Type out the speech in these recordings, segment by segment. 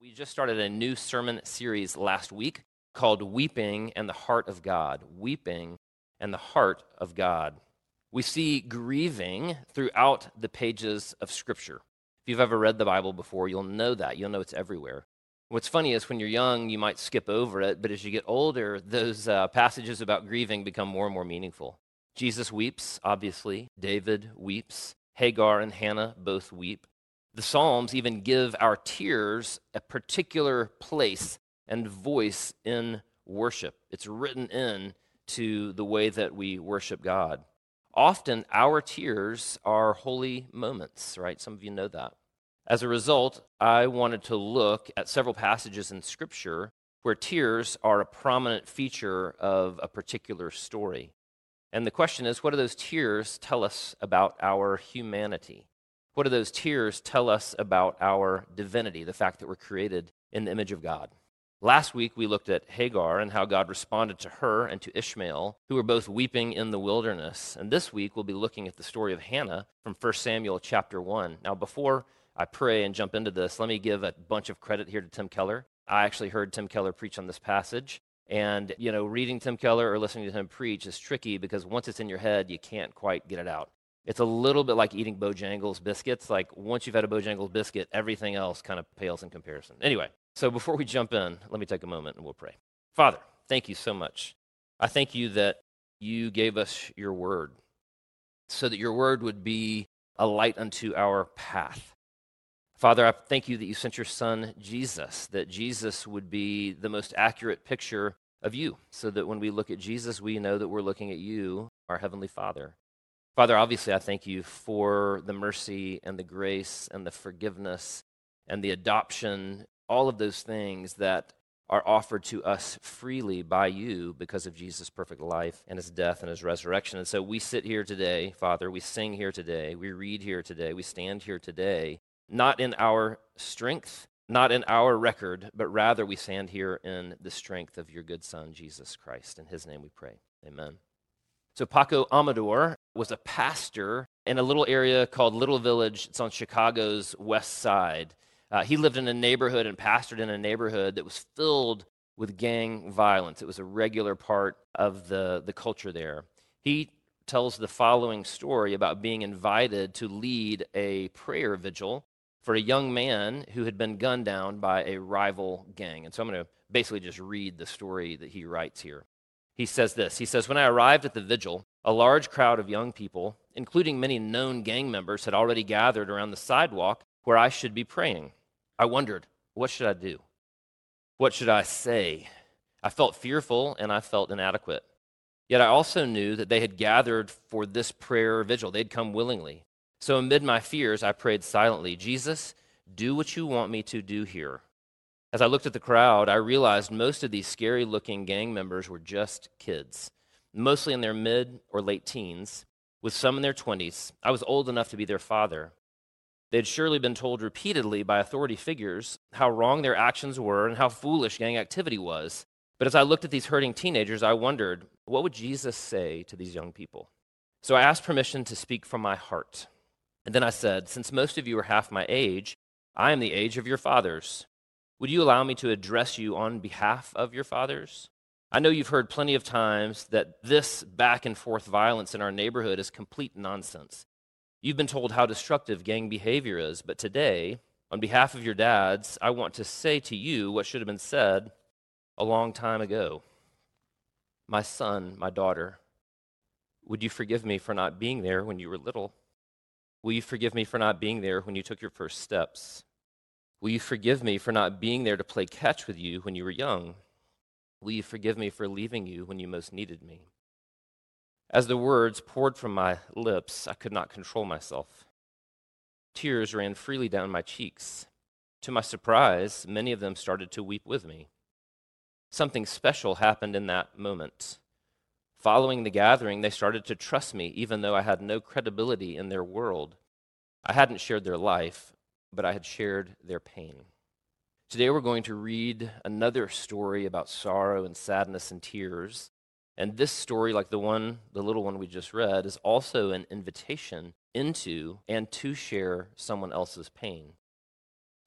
We just started a new sermon series last week called Weeping and the Heart of God. Weeping and the Heart of God. We see grieving throughout the pages of Scripture. If you've ever read the Bible before, you'll know that. You'll know it's everywhere. What's funny is when you're young, you might skip over it, but as you get older, those uh, passages about grieving become more and more meaningful. Jesus weeps, obviously. David weeps. Hagar and Hannah both weep. The Psalms even give our tears a particular place and voice in worship. It's written in to the way that we worship God. Often our tears are holy moments, right? Some of you know that. As a result, I wanted to look at several passages in Scripture where tears are a prominent feature of a particular story. And the question is what do those tears tell us about our humanity? What do those tears tell us about our divinity, the fact that we're created in the image of God? Last week, we looked at Hagar and how God responded to her and to Ishmael, who were both weeping in the wilderness. And this week, we'll be looking at the story of Hannah from 1 Samuel chapter 1. Now, before I pray and jump into this, let me give a bunch of credit here to Tim Keller. I actually heard Tim Keller preach on this passage. And, you know, reading Tim Keller or listening to him preach is tricky because once it's in your head, you can't quite get it out. It's a little bit like eating Bojangles biscuits. Like once you've had a Bojangles biscuit, everything else kind of pales in comparison. Anyway, so before we jump in, let me take a moment and we'll pray. Father, thank you so much. I thank you that you gave us your word so that your word would be a light unto our path. Father, I thank you that you sent your son, Jesus, that Jesus would be the most accurate picture of you, so that when we look at Jesus, we know that we're looking at you, our Heavenly Father. Father, obviously, I thank you for the mercy and the grace and the forgiveness and the adoption, all of those things that are offered to us freely by you because of Jesus' perfect life and his death and his resurrection. And so we sit here today, Father, we sing here today, we read here today, we stand here today, not in our strength, not in our record, but rather we stand here in the strength of your good Son, Jesus Christ. In his name we pray. Amen. So Paco Amador was a pastor in a little area called Little Village. It's on Chicago's west side. Uh, he lived in a neighborhood and pastored in a neighborhood that was filled with gang violence. It was a regular part of the, the culture there. He tells the following story about being invited to lead a prayer vigil for a young man who had been gunned down by a rival gang. And so I'm going to basically just read the story that he writes here he says this He says, When I arrived at the vigil, a large crowd of young people, including many known gang members, had already gathered around the sidewalk where I should be praying. I wondered, what should I do? What should I say? I felt fearful and I felt inadequate. Yet I also knew that they had gathered for this prayer vigil. They'd come willingly. So amid my fears, I prayed silently Jesus, do what you want me to do here. As I looked at the crowd, I realized most of these scary looking gang members were just kids, mostly in their mid or late teens, with some in their 20s. I was old enough to be their father. They had surely been told repeatedly by authority figures how wrong their actions were and how foolish gang activity was. But as I looked at these hurting teenagers, I wondered, what would Jesus say to these young people? So I asked permission to speak from my heart. And then I said, Since most of you are half my age, I am the age of your fathers. Would you allow me to address you on behalf of your fathers? I know you've heard plenty of times that this back and forth violence in our neighborhood is complete nonsense. You've been told how destructive gang behavior is, but today, on behalf of your dads, I want to say to you what should have been said a long time ago. My son, my daughter, would you forgive me for not being there when you were little? Will you forgive me for not being there when you took your first steps? Will you forgive me for not being there to play catch with you when you were young? Will you forgive me for leaving you when you most needed me? As the words poured from my lips, I could not control myself. Tears ran freely down my cheeks. To my surprise, many of them started to weep with me. Something special happened in that moment. Following the gathering, they started to trust me, even though I had no credibility in their world. I hadn't shared their life, but I had shared their pain. Today we're going to read another story about sorrow and sadness and tears. And this story, like the one, the little one we just read, is also an invitation into and to share someone else's pain.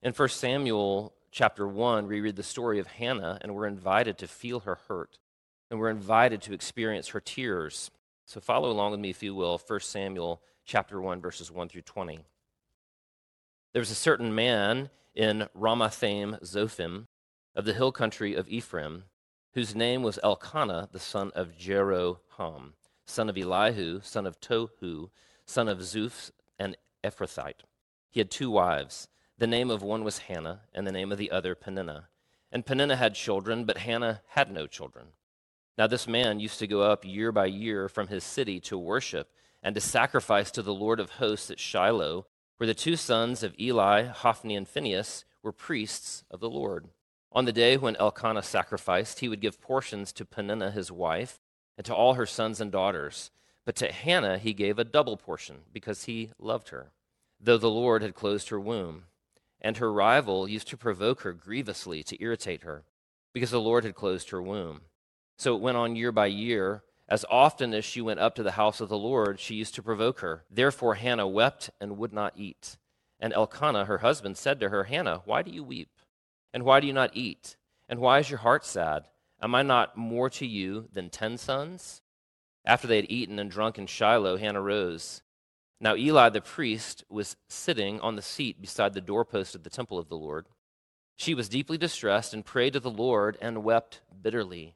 In 1 Samuel chapter 1, we read the story of Hannah, and we're invited to feel her hurt, and we're invited to experience her tears. So follow along with me, if you will, 1 Samuel chapter 1, verses 1 through 20. There was a certain man in Ramathaim Zophim of the hill country of Ephraim, whose name was Elkanah, the son of Jeroham, son of Elihu, son of Tohu, son of Zuph, and Ephrathite. He had two wives. The name of one was Hannah, and the name of the other Peninnah. And Peninnah had children, but Hannah had no children. Now this man used to go up year by year from his city to worship and to sacrifice to the Lord of hosts at Shiloh, where the two sons of Eli, Hophni and Phinehas, were priests of the Lord. On the day when Elkanah sacrificed, he would give portions to Peninnah his wife and to all her sons and daughters. But to Hannah he gave a double portion because he loved her, though the Lord had closed her womb. And her rival used to provoke her grievously to irritate her, because the Lord had closed her womb. So it went on year by year. As often as she went up to the house of the Lord, she used to provoke her. Therefore Hannah wept and would not eat. And Elkanah, her husband, said to her, Hannah, why do you weep? And why do you not eat? And why is your heart sad? Am I not more to you than ten sons? After they had eaten and drunk in Shiloh, Hannah rose. Now Eli the priest was sitting on the seat beside the doorpost of the temple of the Lord. She was deeply distressed and prayed to the Lord and wept bitterly.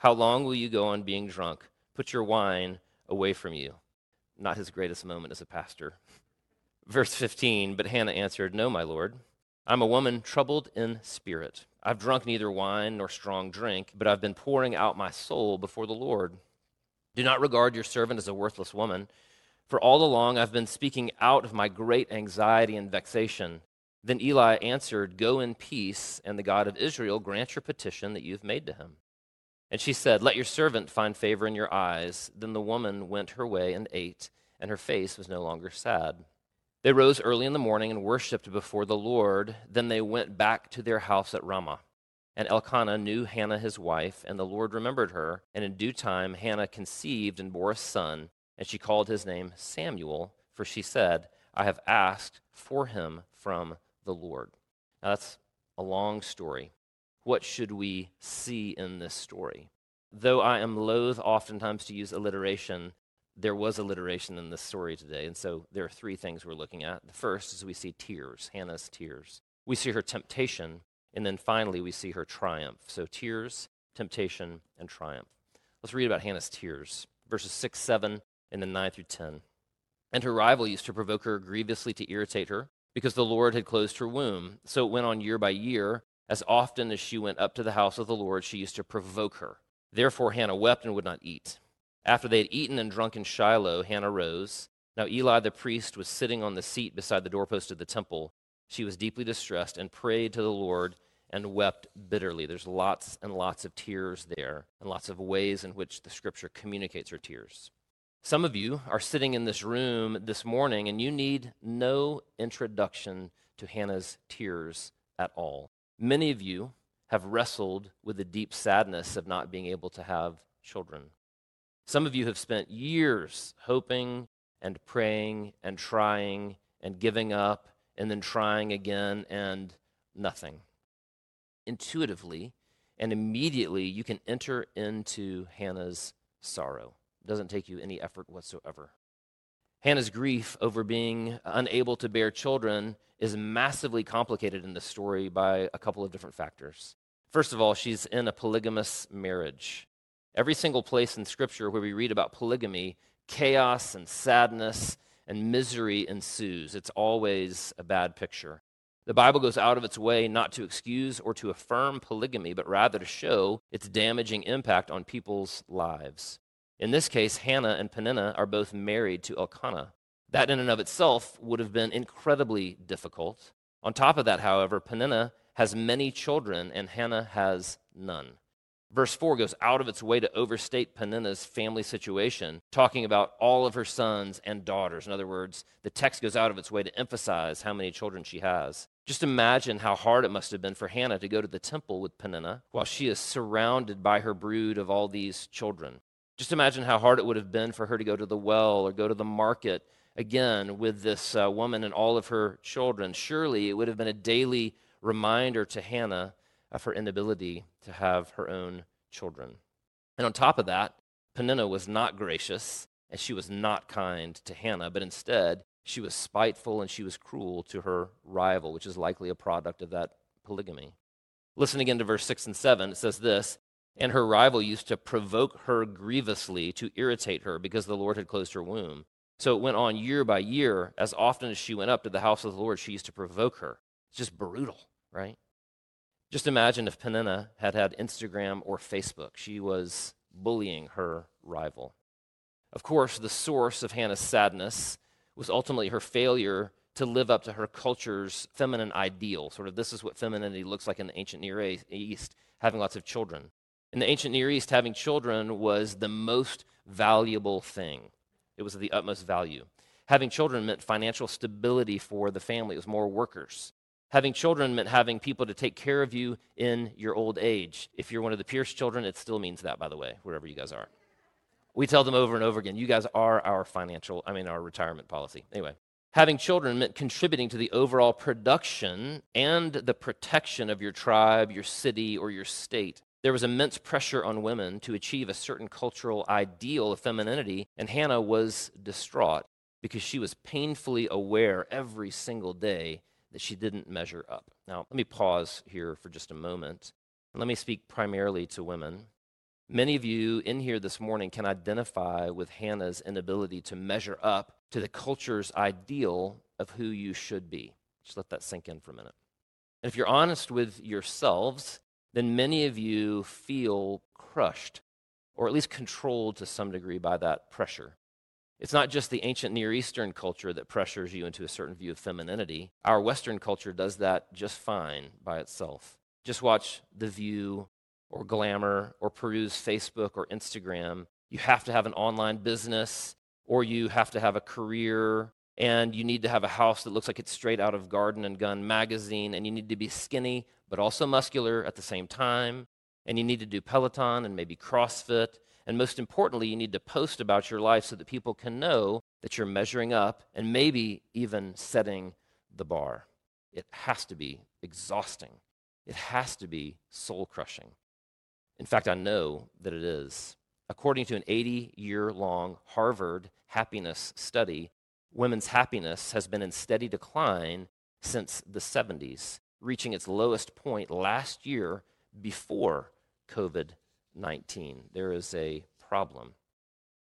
How long will you go on being drunk? Put your wine away from you. Not his greatest moment as a pastor. Verse 15 But Hannah answered, No, my Lord. I'm a woman troubled in spirit. I've drunk neither wine nor strong drink, but I've been pouring out my soul before the Lord. Do not regard your servant as a worthless woman, for all along I've been speaking out of my great anxiety and vexation. Then Eli answered, Go in peace, and the God of Israel grant your petition that you've made to him. And she said, Let your servant find favor in your eyes. Then the woman went her way and ate, and her face was no longer sad. They rose early in the morning and worshipped before the Lord. Then they went back to their house at Ramah. And Elkanah knew Hannah his wife, and the Lord remembered her. And in due time, Hannah conceived and bore a son, and she called his name Samuel, for she said, I have asked for him from the Lord. Now, that's a long story. What should we see in this story? Though I am loath oftentimes to use alliteration, there was alliteration in this story today. And so there are three things we're looking at. The first is we see tears, Hannah's tears. We see her temptation, and then finally we see her triumph. So tears, temptation, and triumph. Let's read about Hannah's tears, verses 6, 7, and then 9 through 10. And her rival used to provoke her grievously to irritate her, because the Lord had closed her womb. So it went on year by year. As often as she went up to the house of the Lord, she used to provoke her. Therefore Hannah wept and would not eat. After they had eaten and drunk in Shiloh, Hannah rose. Now Eli the priest was sitting on the seat beside the doorpost of the temple. She was deeply distressed and prayed to the Lord and wept bitterly. There's lots and lots of tears there, and lots of ways in which the scripture communicates her tears. Some of you are sitting in this room this morning, and you need no introduction to Hannah's tears at all. Many of you have wrestled with the deep sadness of not being able to have children. Some of you have spent years hoping and praying and trying and giving up and then trying again and nothing. Intuitively and immediately, you can enter into Hannah's sorrow. It doesn't take you any effort whatsoever. Hannah's grief over being unable to bear children is massively complicated in this story by a couple of different factors. First of all, she's in a polygamous marriage. Every single place in Scripture where we read about polygamy, chaos and sadness and misery ensues. It's always a bad picture. The Bible goes out of its way not to excuse or to affirm polygamy, but rather to show its damaging impact on people's lives. In this case, Hannah and Peninnah are both married to Elkanah. That, in and of itself, would have been incredibly difficult. On top of that, however, Peninnah has many children, and Hannah has none. Verse 4 goes out of its way to overstate Peninnah's family situation, talking about all of her sons and daughters. In other words, the text goes out of its way to emphasize how many children she has. Just imagine how hard it must have been for Hannah to go to the temple with Peninnah while she is surrounded by her brood of all these children. Just imagine how hard it would have been for her to go to the well or go to the market again with this uh, woman and all of her children. Surely it would have been a daily reminder to Hannah of her inability to have her own children. And on top of that, Peninnah was not gracious and she was not kind to Hannah, but instead she was spiteful and she was cruel to her rival, which is likely a product of that polygamy. Listen again to verse 6 and 7. It says this And her rival used to provoke her grievously to irritate her because the Lord had closed her womb. So it went on year by year. As often as she went up to the house of the Lord, she used to provoke her. It's just brutal, right? Just imagine if Peninnah had had Instagram or Facebook. She was bullying her rival. Of course, the source of Hannah's sadness was ultimately her failure to live up to her culture's feminine ideal. Sort of, this is what femininity looks like in the ancient Near East, having lots of children. In the ancient Near East, having children was the most valuable thing, it was of the utmost value. Having children meant financial stability for the family, it was more workers. Having children meant having people to take care of you in your old age. If you're one of the Pierce children, it still means that, by the way, wherever you guys are. We tell them over and over again, you guys are our financial, I mean, our retirement policy. Anyway, having children meant contributing to the overall production and the protection of your tribe, your city, or your state. There was immense pressure on women to achieve a certain cultural ideal of femininity, and Hannah was distraught because she was painfully aware every single day that she didn't measure up. Now, let me pause here for just a moment. Let me speak primarily to women. Many of you in here this morning can identify with Hannah's inability to measure up to the culture's ideal of who you should be. Just let that sink in for a minute. And if you're honest with yourselves, then many of you feel crushed or at least controlled to some degree by that pressure. It's not just the ancient Near Eastern culture that pressures you into a certain view of femininity. Our Western culture does that just fine by itself. Just watch The View or Glamour or peruse Facebook or Instagram. You have to have an online business or you have to have a career and you need to have a house that looks like it's straight out of Garden and Gun magazine and you need to be skinny but also muscular at the same time and you need to do Peloton and maybe CrossFit and most importantly, you need to post about your life so that people can know that you're measuring up and maybe even setting the bar. It has to be exhausting. It has to be soul crushing. In fact, I know that it is. According to an 80 year long Harvard happiness study, women's happiness has been in steady decline since the 70s, reaching its lowest point last year before COVID 19. There is a problem.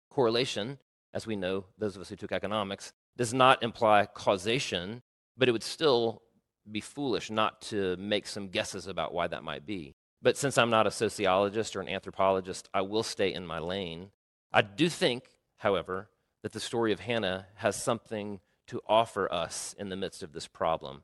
Correlation, as we know, those of us who took economics, does not imply causation, but it would still be foolish not to make some guesses about why that might be. But since I'm not a sociologist or an anthropologist, I will stay in my lane. I do think, however, that the story of Hannah has something to offer us in the midst of this problem.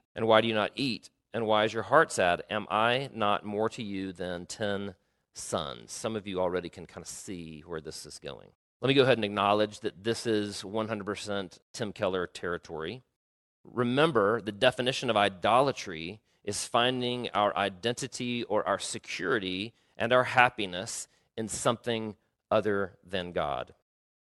And why do you not eat? And why is your heart sad? Am I not more to you than ten sons? Some of you already can kind of see where this is going. Let me go ahead and acknowledge that this is 100% Tim Keller territory. Remember, the definition of idolatry is finding our identity or our security and our happiness in something other than God.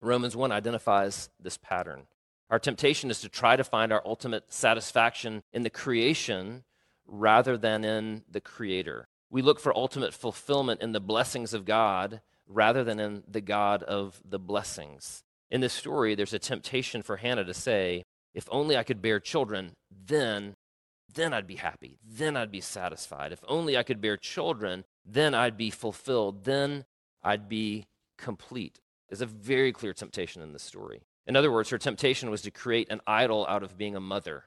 Romans 1 identifies this pattern. Our temptation is to try to find our ultimate satisfaction in the creation rather than in the Creator. We look for ultimate fulfillment in the blessings of God rather than in the God of the blessings. In this story, there's a temptation for Hannah to say, If only I could bear children, then, then I'd be happy. Then I'd be satisfied. If only I could bear children, then I'd be fulfilled. Then I'd be complete. There's a very clear temptation in this story. In other words, her temptation was to create an idol out of being a mother.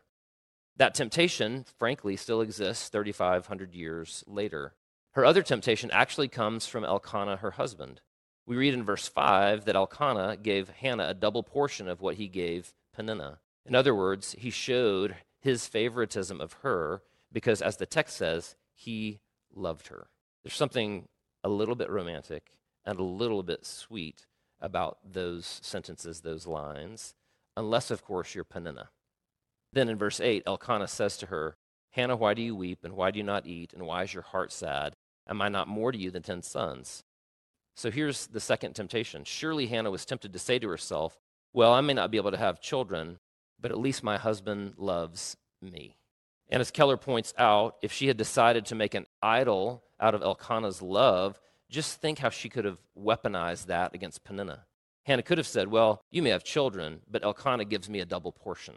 That temptation, frankly, still exists 3,500 years later. Her other temptation actually comes from Elkanah, her husband. We read in verse 5 that Elkanah gave Hannah a double portion of what he gave Peninnah. In other words, he showed his favoritism of her because, as the text says, he loved her. There's something a little bit romantic and a little bit sweet about those sentences, those lines, unless, of course, you're Peninnah. Then in verse 8, Elkanah says to her, Hannah, why do you weep, and why do you not eat, and why is your heart sad? Am I not more to you than ten sons? So here's the second temptation. Surely Hannah was tempted to say to herself, Well, I may not be able to have children, but at least my husband loves me. And as Keller points out, if she had decided to make an idol out of Elkanah's love, just think how she could have weaponized that against Peninnah. Hannah could have said, Well, you may have children, but Elkanah gives me a double portion.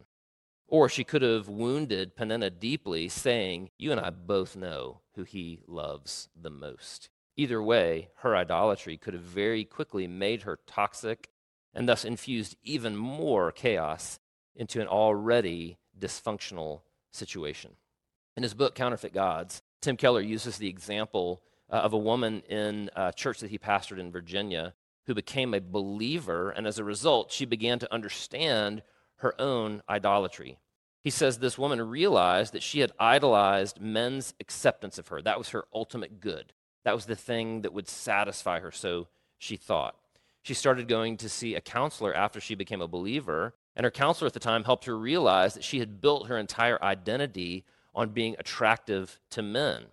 Or she could have wounded Peninnah deeply, saying, You and I both know who he loves the most. Either way, her idolatry could have very quickly made her toxic and thus infused even more chaos into an already dysfunctional situation. In his book, Counterfeit Gods, Tim Keller uses the example uh, of a woman in a church that he pastored in Virginia who became a believer, and as a result, she began to understand her own idolatry. He says this woman realized that she had idolized men's acceptance of her. That was her ultimate good. That was the thing that would satisfy her, so she thought. She started going to see a counselor after she became a believer, and her counselor at the time helped her realize that she had built her entire identity on being attractive to men.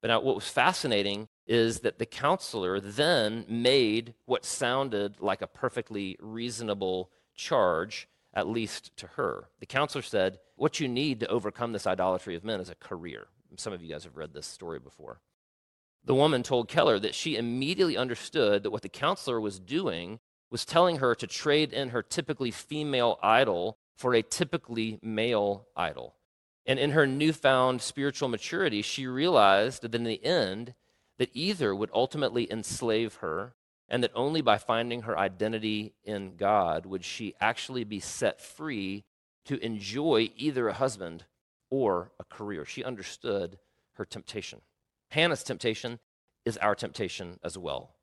But now, what was fascinating is that the counselor then made what sounded like a perfectly reasonable charge at least to her. The counselor said, What you need to overcome this idolatry of men is a career. Some of you guys have read this story before. The woman told Keller that she immediately understood that what the counselor was doing was telling her to trade in her typically female idol for a typically male idol. And in her newfound spiritual maturity, she realized that in the end, that either would ultimately enslave her and that only by finding her identity in God would she actually be set free to enjoy either a husband or a career. She understood her temptation. Hannah's temptation is our temptation as well.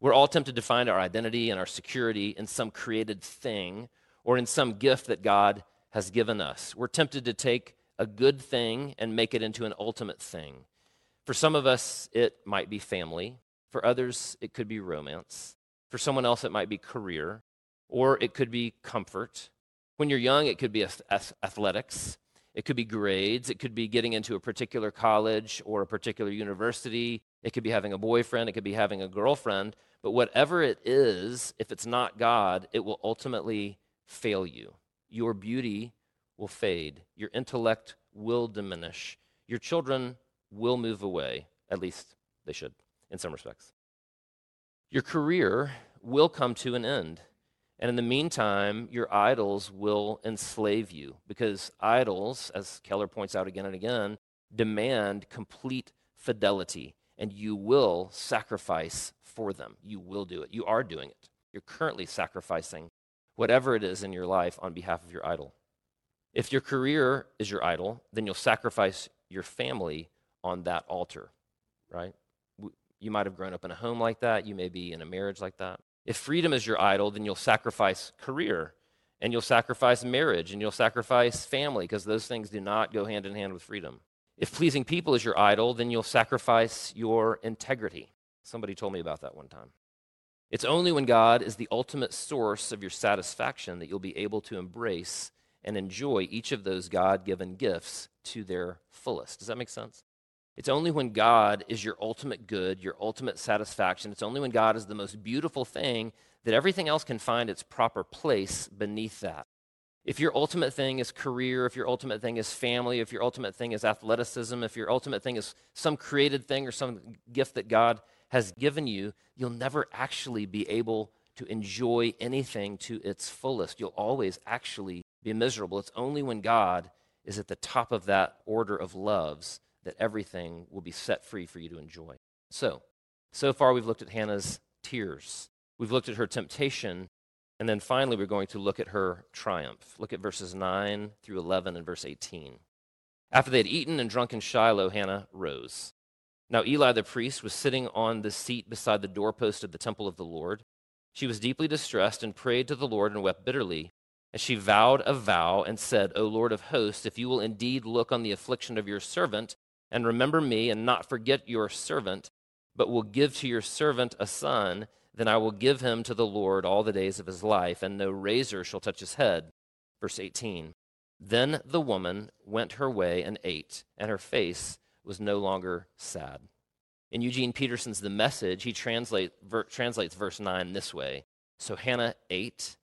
We're all tempted to find our identity and our security in some created thing or in some gift that God has given us. We're tempted to take a good thing and make it into an ultimate thing. For some of us, it might be family. For others, it could be romance. For someone else, it might be career, or it could be comfort. When you're young, it could be athletics. It could be grades. It could be getting into a particular college or a particular university. It could be having a boyfriend. It could be having a girlfriend. But whatever it is, if it's not God, it will ultimately fail you. Your beauty will fade. Your intellect will diminish. Your children will move away. At least they should in some respects. Your career will come to an end. And in the meantime, your idols will enslave you because idols, as Keller points out again and again, demand complete fidelity, and you will sacrifice for them. You will do it. You are doing it. You're currently sacrificing whatever it is in your life on behalf of your idol. If your career is your idol, then you'll sacrifice your family on that altar, right? You might have grown up in a home like that. You may be in a marriage like that. If freedom is your idol, then you'll sacrifice career and you'll sacrifice marriage and you'll sacrifice family because those things do not go hand in hand with freedom. If pleasing people is your idol, then you'll sacrifice your integrity. Somebody told me about that one time. It's only when God is the ultimate source of your satisfaction that you'll be able to embrace and enjoy each of those God given gifts to their fullest. Does that make sense? It's only when God is your ultimate good, your ultimate satisfaction, it's only when God is the most beautiful thing that everything else can find its proper place beneath that. If your ultimate thing is career, if your ultimate thing is family, if your ultimate thing is athleticism, if your ultimate thing is some created thing or some gift that God has given you, you'll never actually be able to enjoy anything to its fullest. You'll always actually be miserable. It's only when God is at the top of that order of loves that everything will be set free for you to enjoy. So, so far we've looked at Hannah's tears. We've looked at her temptation, and then finally we're going to look at her triumph. Look at verses 9 through 11 and verse 18. After they had eaten and drunk in Shiloh, Hannah rose. Now Eli the priest was sitting on the seat beside the doorpost of the temple of the Lord. She was deeply distressed and prayed to the Lord and wept bitterly. And she vowed a vow and said, O Lord of hosts, if you will indeed look on the affliction of your servant and remember me and not forget your servant, but will give to your servant a son, then I will give him to the Lord all the days of his life, and no razor shall touch his head. Verse 18. Then the woman went her way and ate, and her face was no longer sad. In Eugene Peterson's The Message, he translate, ver, translates verse 9 this way So Hannah ate,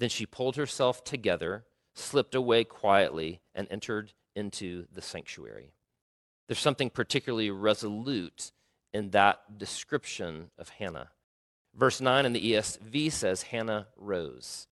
then she pulled herself together, slipped away quietly, and entered into the sanctuary. There's something particularly resolute in that description of Hannah. Verse 9 in the ESV says, Hannah rose.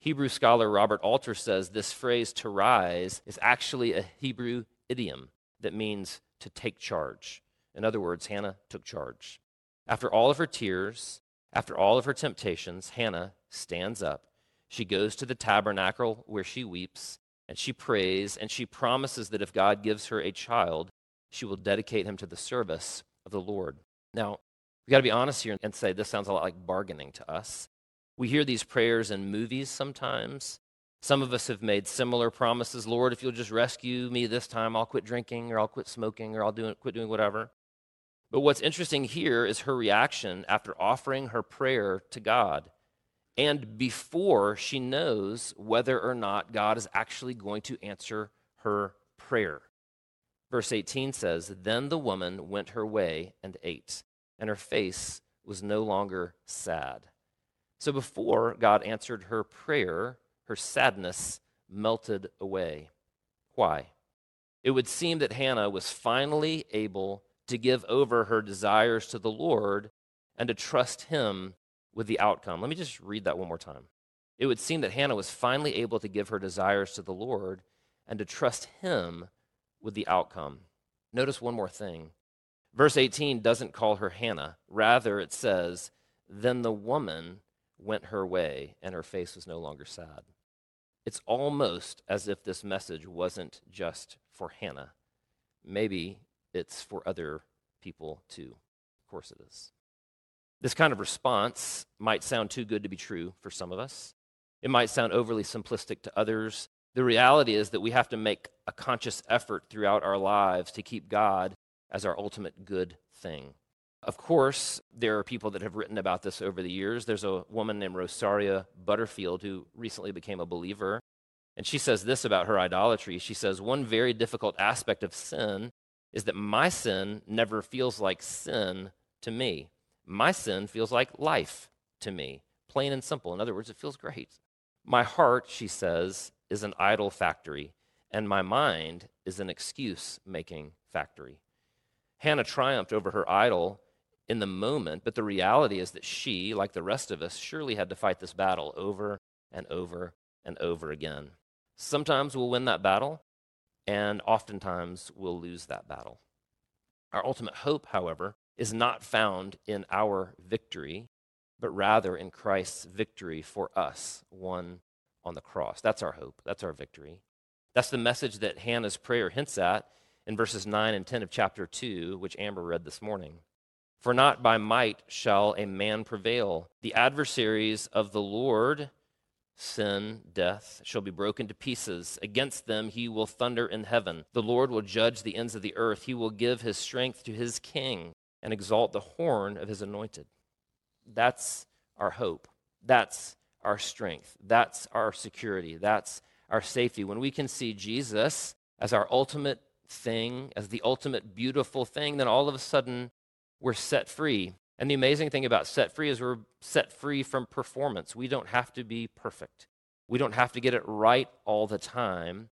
Hebrew scholar Robert Alter says this phrase to rise is actually a Hebrew idiom that means to take charge. In other words, Hannah took charge. After all of her tears, after all of her temptations, Hannah stands up. She goes to the tabernacle where she weeps, and she prays, and she promises that if God gives her a child, she will dedicate him to the service of the Lord. Now, we got to be honest here and say this sounds a lot like bargaining to us. We hear these prayers in movies sometimes. Some of us have made similar promises Lord, if you'll just rescue me this time, I'll quit drinking or I'll quit smoking or I'll do, quit doing whatever. But what's interesting here is her reaction after offering her prayer to God and before she knows whether or not God is actually going to answer her prayer. Verse 18 says, Then the woman went her way and ate, and her face was no longer sad. So before God answered her prayer, her sadness melted away. Why? It would seem that Hannah was finally able to give over her desires to the Lord and to trust Him with the outcome. Let me just read that one more time. It would seem that Hannah was finally able to give her desires to the Lord and to trust Him with the outcome. Notice one more thing. Verse 18 doesn't call her Hannah. Rather, it says, Then the woman went her way, and her face was no longer sad. It's almost as if this message wasn't just for Hannah. Maybe it's for other people too. Of course, it is. This kind of response might sound too good to be true for some of us. It might sound overly simplistic to others. The reality is that we have to make a conscious effort throughout our lives to keep God as our ultimate good thing. Of course, there are people that have written about this over the years. There's a woman named Rosaria Butterfield who recently became a believer. And she says this about her idolatry. She says, One very difficult aspect of sin is that my sin never feels like sin to me. My sin feels like life to me, plain and simple. In other words, it feels great. My heart, she says, is an idol factory, and my mind is an excuse making factory. Hannah triumphed over her idol in the moment, but the reality is that she, like the rest of us, surely had to fight this battle over and over and over again. Sometimes we'll win that battle, and oftentimes we'll lose that battle. Our ultimate hope, however, is not found in our victory, but rather in Christ's victory for us, won on the cross. That's our hope. That's our victory. That's the message that Hannah's prayer hints at in verses 9 and 10 of chapter 2, which Amber read this morning. For not by might shall a man prevail. The adversaries of the Lord, sin, death, shall be broken to pieces. Against them he will thunder in heaven. The Lord will judge the ends of the earth. He will give his strength to his king and exalt the horn of his anointed. That's our hope. That's our strength. That's our security. That's our safety. When we can see Jesus as our ultimate thing, as the ultimate beautiful thing, then all of a sudden we're set free. And the amazing thing about set free is we're set free from performance. We don't have to be perfect, we don't have to get it right all the time.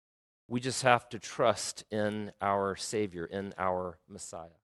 We just have to trust in our Savior, in our Messiah.